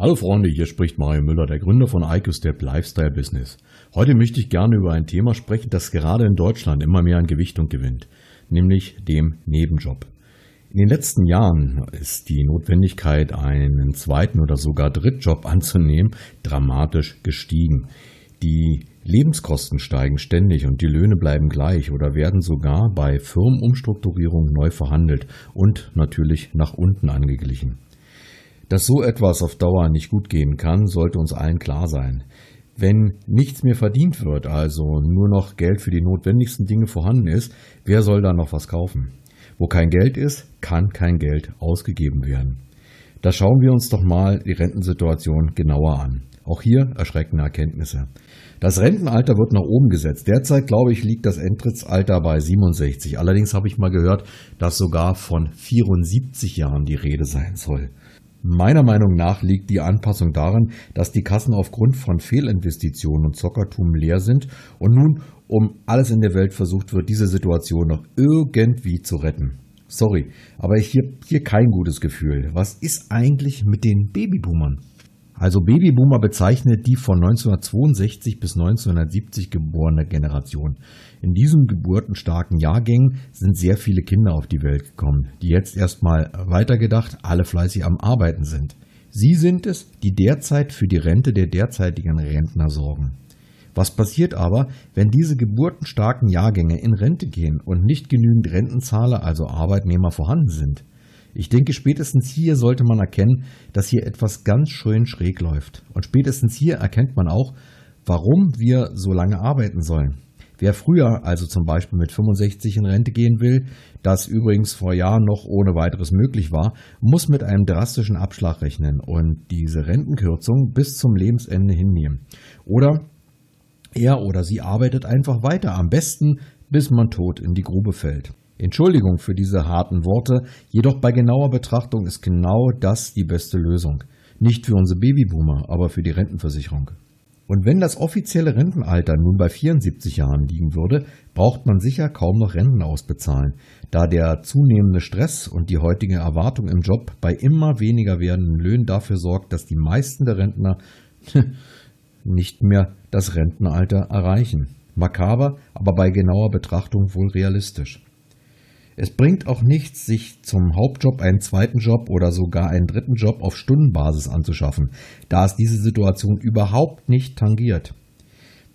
Hallo Freunde, hier spricht Mario Müller, der Gründer von IQSTEP Lifestyle Business. Heute möchte ich gerne über ein Thema sprechen, das gerade in Deutschland immer mehr an Gewichtung gewinnt, nämlich dem Nebenjob. In den letzten Jahren ist die Notwendigkeit, einen zweiten oder sogar Drittjob anzunehmen, dramatisch gestiegen. Die Lebenskosten steigen ständig und die Löhne bleiben gleich oder werden sogar bei Firmenumstrukturierung neu verhandelt und natürlich nach unten angeglichen. Dass so etwas auf Dauer nicht gut gehen kann, sollte uns allen klar sein. Wenn nichts mehr verdient wird, also nur noch Geld für die notwendigsten Dinge vorhanden ist, wer soll dann noch was kaufen? Wo kein Geld ist, kann kein Geld ausgegeben werden. Da schauen wir uns doch mal die Rentensituation genauer an. Auch hier erschreckende Erkenntnisse. Das Rentenalter wird nach oben gesetzt. Derzeit, glaube ich, liegt das Entrittsalter bei 67. Allerdings habe ich mal gehört, dass sogar von 74 Jahren die Rede sein soll. Meiner Meinung nach liegt die Anpassung daran, dass die Kassen aufgrund von Fehlinvestitionen und Zockertum leer sind und nun um alles in der Welt versucht wird, diese Situation noch irgendwie zu retten. Sorry, aber ich habe hier kein gutes Gefühl. Was ist eigentlich mit den Babyboomern? Also Babyboomer bezeichnet die von 1962 bis 1970 geborene Generation. In diesen geburtenstarken Jahrgängen sind sehr viele Kinder auf die Welt gekommen, die jetzt erstmal weitergedacht alle fleißig am Arbeiten sind. Sie sind es, die derzeit für die Rente der derzeitigen Rentner sorgen. Was passiert aber, wenn diese geburtenstarken Jahrgänge in Rente gehen und nicht genügend Rentenzahler, also Arbeitnehmer vorhanden sind? Ich denke, spätestens hier sollte man erkennen, dass hier etwas ganz schön schräg läuft. Und spätestens hier erkennt man auch, warum wir so lange arbeiten sollen. Wer früher, also zum Beispiel mit 65 in Rente gehen will, das übrigens vor Jahren noch ohne weiteres möglich war, muss mit einem drastischen Abschlag rechnen und diese Rentenkürzung bis zum Lebensende hinnehmen. Oder er oder sie arbeitet einfach weiter, am besten bis man tot in die Grube fällt. Entschuldigung für diese harten Worte, jedoch bei genauer Betrachtung ist genau das die beste Lösung. Nicht für unsere Babyboomer, aber für die Rentenversicherung. Und wenn das offizielle Rentenalter nun bei 74 Jahren liegen würde, braucht man sicher kaum noch Renten ausbezahlen, da der zunehmende Stress und die heutige Erwartung im Job bei immer weniger werdenden Löhnen dafür sorgt, dass die meisten der Rentner nicht mehr das Rentenalter erreichen. Makaber, aber bei genauer Betrachtung wohl realistisch. Es bringt auch nichts, sich zum Hauptjob einen zweiten Job oder sogar einen dritten Job auf Stundenbasis anzuschaffen, da es diese Situation überhaupt nicht tangiert.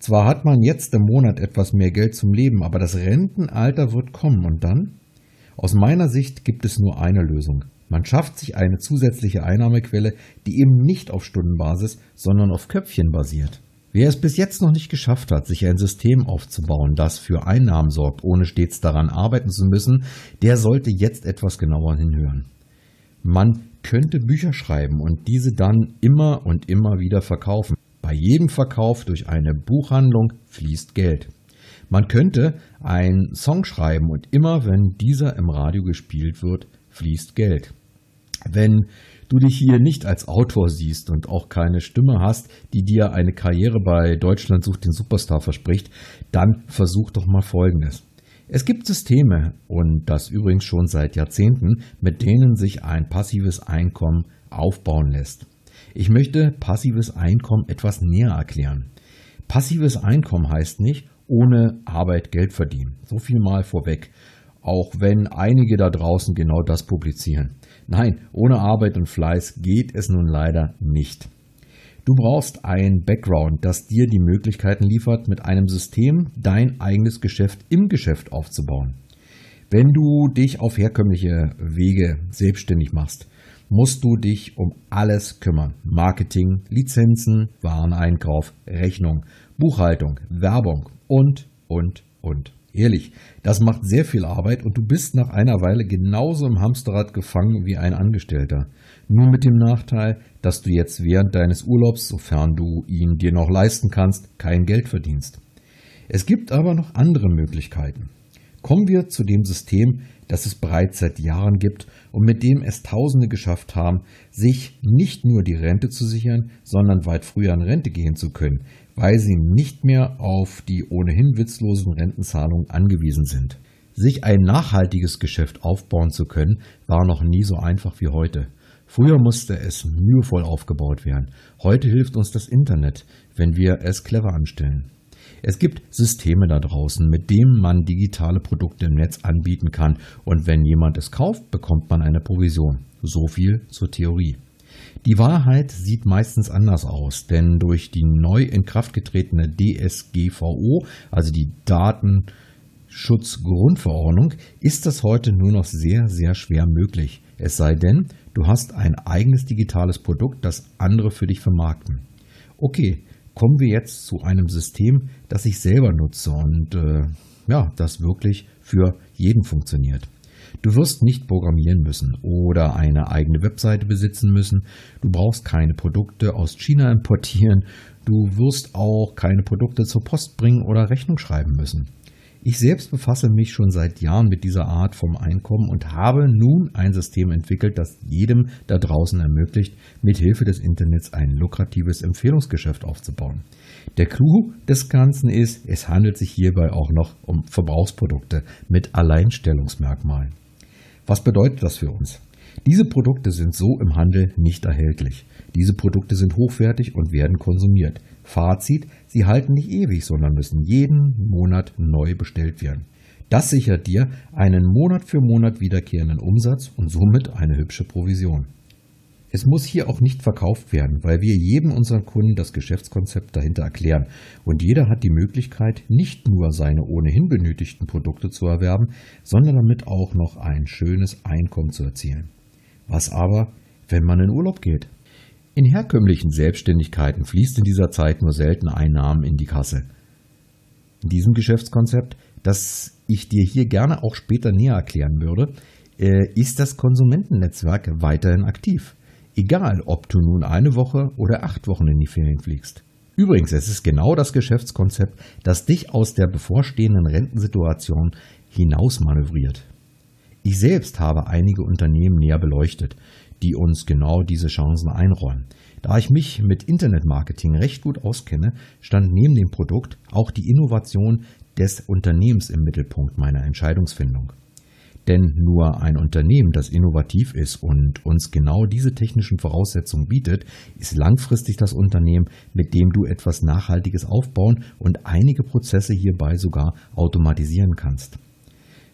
Zwar hat man jetzt im Monat etwas mehr Geld zum Leben, aber das Rentenalter wird kommen und dann? Aus meiner Sicht gibt es nur eine Lösung. Man schafft sich eine zusätzliche Einnahmequelle, die eben nicht auf Stundenbasis, sondern auf Köpfchen basiert. Wer es bis jetzt noch nicht geschafft hat, sich ein System aufzubauen, das für Einnahmen sorgt, ohne stets daran arbeiten zu müssen, der sollte jetzt etwas genauer hinhören. Man könnte Bücher schreiben und diese dann immer und immer wieder verkaufen. Bei jedem Verkauf durch eine Buchhandlung fließt Geld. Man könnte einen Song schreiben und immer wenn dieser im Radio gespielt wird, fließt Geld. Wenn du dich hier nicht als Autor siehst und auch keine Stimme hast, die dir eine Karriere bei Deutschland sucht den Superstar verspricht, dann versuch doch mal Folgendes. Es gibt Systeme, und das übrigens schon seit Jahrzehnten, mit denen sich ein passives Einkommen aufbauen lässt. Ich möchte passives Einkommen etwas näher erklären. Passives Einkommen heißt nicht, ohne Arbeit Geld verdienen. So viel mal vorweg. Auch wenn einige da draußen genau das publizieren. Nein, ohne Arbeit und Fleiß geht es nun leider nicht. Du brauchst ein Background, das dir die Möglichkeiten liefert, mit einem System dein eigenes Geschäft im Geschäft aufzubauen. Wenn du dich auf herkömmliche Wege selbstständig machst, musst du dich um alles kümmern. Marketing, Lizenzen, Wareneinkauf, Rechnung, Buchhaltung, Werbung und, und, und. Ehrlich, das macht sehr viel Arbeit und du bist nach einer Weile genauso im Hamsterrad gefangen wie ein Angestellter. Nur mit dem Nachteil, dass du jetzt während deines Urlaubs, sofern du ihn dir noch leisten kannst, kein Geld verdienst. Es gibt aber noch andere Möglichkeiten. Kommen wir zu dem System, das es bereits seit Jahren gibt und mit dem es Tausende geschafft haben, sich nicht nur die Rente zu sichern, sondern weit früher in Rente gehen zu können, weil sie nicht mehr auf die ohnehin witzlosen Rentenzahlungen angewiesen sind. Sich ein nachhaltiges Geschäft aufbauen zu können, war noch nie so einfach wie heute. Früher musste es mühevoll aufgebaut werden. Heute hilft uns das Internet, wenn wir es clever anstellen. Es gibt Systeme da draußen, mit denen man digitale Produkte im Netz anbieten kann und wenn jemand es kauft, bekommt man eine Provision. So viel zur Theorie. Die Wahrheit sieht meistens anders aus, denn durch die neu in Kraft getretene DSGVO, also die Datenschutzgrundverordnung, ist das heute nur noch sehr, sehr schwer möglich. Es sei denn, du hast ein eigenes digitales Produkt, das andere für dich vermarkten. Okay, kommen wir jetzt zu einem System, das ich selber nutze und äh, ja, das wirklich für jeden funktioniert. Du wirst nicht programmieren müssen oder eine eigene Webseite besitzen müssen. Du brauchst keine Produkte aus China importieren. Du wirst auch keine Produkte zur Post bringen oder Rechnung schreiben müssen. Ich selbst befasse mich schon seit Jahren mit dieser Art vom Einkommen und habe nun ein System entwickelt, das jedem da draußen ermöglicht, mit Hilfe des Internets ein lukratives Empfehlungsgeschäft aufzubauen. Der Clou des Ganzen ist, es handelt sich hierbei auch noch um Verbrauchsprodukte mit Alleinstellungsmerkmalen. Was bedeutet das für uns? Diese Produkte sind so im Handel nicht erhältlich. Diese Produkte sind hochwertig und werden konsumiert. Fazit, sie halten nicht ewig, sondern müssen jeden Monat neu bestellt werden. Das sichert dir einen Monat für Monat wiederkehrenden Umsatz und somit eine hübsche Provision. Es muss hier auch nicht verkauft werden, weil wir jedem unseren Kunden das Geschäftskonzept dahinter erklären und jeder hat die Möglichkeit, nicht nur seine ohnehin benötigten Produkte zu erwerben, sondern damit auch noch ein schönes Einkommen zu erzielen. Was aber, wenn man in Urlaub geht? In herkömmlichen Selbstständigkeiten fließt in dieser Zeit nur selten Einnahmen in die Kasse. In diesem Geschäftskonzept, das ich dir hier gerne auch später näher erklären würde, äh, ist das Konsumentennetzwerk weiterhin aktiv. Egal, ob du nun eine Woche oder acht Wochen in die Ferien fliegst. Übrigens, es ist genau das Geschäftskonzept, das dich aus der bevorstehenden Rentensituation hinaus manövriert. Ich selbst habe einige Unternehmen näher beleuchtet, die uns genau diese Chancen einräumen. Da ich mich mit Internetmarketing recht gut auskenne, stand neben dem Produkt auch die Innovation des Unternehmens im Mittelpunkt meiner Entscheidungsfindung. Denn nur ein Unternehmen, das innovativ ist und uns genau diese technischen Voraussetzungen bietet, ist langfristig das Unternehmen, mit dem du etwas Nachhaltiges aufbauen und einige Prozesse hierbei sogar automatisieren kannst.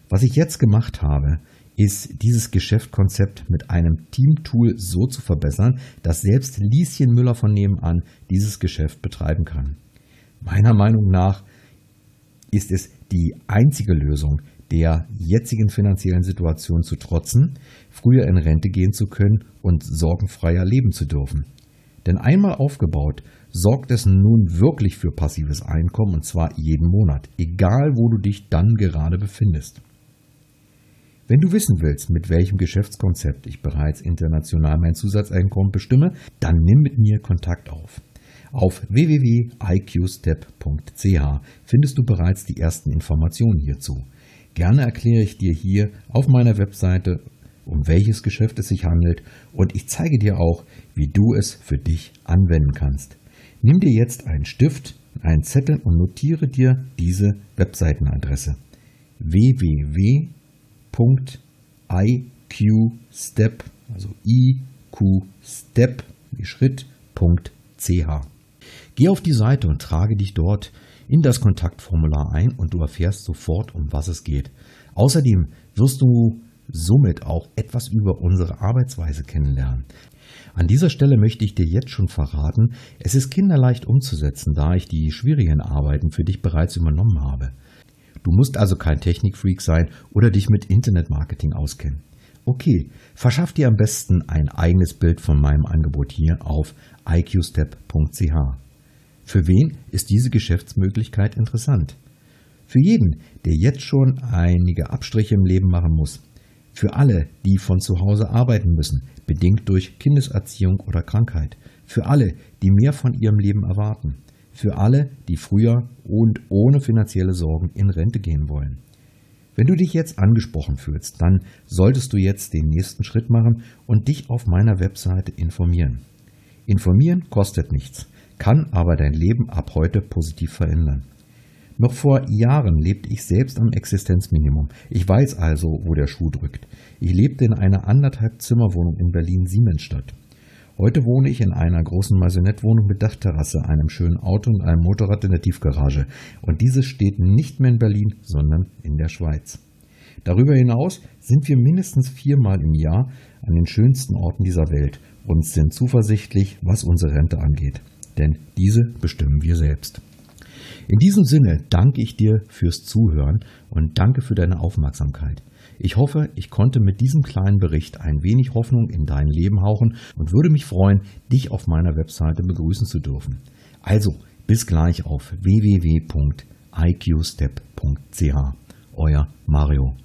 Was ich jetzt gemacht habe, ist dieses Geschäftskonzept mit einem Teamtool so zu verbessern, dass selbst Lieschen Müller von nebenan dieses Geschäft betreiben kann. Meiner Meinung nach ist es die einzige Lösung, der jetzigen finanziellen Situation zu trotzen, früher in Rente gehen zu können und sorgenfreier leben zu dürfen. Denn einmal aufgebaut, sorgt es nun wirklich für passives Einkommen und zwar jeden Monat, egal wo du dich dann gerade befindest. Wenn du wissen willst, mit welchem Geschäftskonzept ich bereits international mein Zusatzeinkommen bestimme, dann nimm mit mir Kontakt auf. Auf www.iqstep.ch findest du bereits die ersten Informationen hierzu. Gerne erkläre ich dir hier auf meiner Webseite, um welches Geschäft es sich handelt und ich zeige dir auch, wie du es für dich anwenden kannst. Nimm dir jetzt einen Stift, einen Zettel und notiere dir diese Webseitenadresse www www.iqstep, also iqstep, wie Schritt.ch. Geh auf die Seite und trage dich dort in das Kontaktformular ein und du erfährst sofort, um was es geht. Außerdem wirst du somit auch etwas über unsere Arbeitsweise kennenlernen. An dieser Stelle möchte ich dir jetzt schon verraten, es ist kinderleicht umzusetzen, da ich die schwierigen Arbeiten für dich bereits übernommen habe. Du musst also kein Technikfreak sein oder dich mit Internetmarketing auskennen. Okay, verschaff dir am besten ein eigenes Bild von meinem Angebot hier auf iqstep.ch. Für wen ist diese Geschäftsmöglichkeit interessant? Für jeden, der jetzt schon einige Abstriche im Leben machen muss. Für alle, die von zu Hause arbeiten müssen, bedingt durch Kindeserziehung oder Krankheit. Für alle, die mehr von ihrem Leben erwarten für alle, die früher und ohne finanzielle Sorgen in Rente gehen wollen. Wenn du dich jetzt angesprochen fühlst, dann solltest du jetzt den nächsten Schritt machen und dich auf meiner Webseite informieren. Informieren kostet nichts, kann aber dein Leben ab heute positiv verändern. Noch vor Jahren lebte ich selbst am Existenzminimum. Ich weiß also, wo der Schuh drückt. Ich lebte in einer anderthalb Zimmerwohnung in Berlin-Siemensstadt. Heute wohne ich in einer großen Maisonettwohnung mit Dachterrasse, einem schönen Auto und einem Motorrad in der Tiefgarage. Und dieses steht nicht mehr in Berlin, sondern in der Schweiz. Darüber hinaus sind wir mindestens viermal im Jahr an den schönsten Orten dieser Welt und sind zuversichtlich, was unsere Rente angeht. Denn diese bestimmen wir selbst. In diesem Sinne danke ich dir fürs Zuhören und danke für deine Aufmerksamkeit. Ich hoffe, ich konnte mit diesem kleinen Bericht ein wenig Hoffnung in dein Leben hauchen und würde mich freuen, dich auf meiner Webseite begrüßen zu dürfen. Also, bis gleich auf www.iqstep.ch. Euer Mario.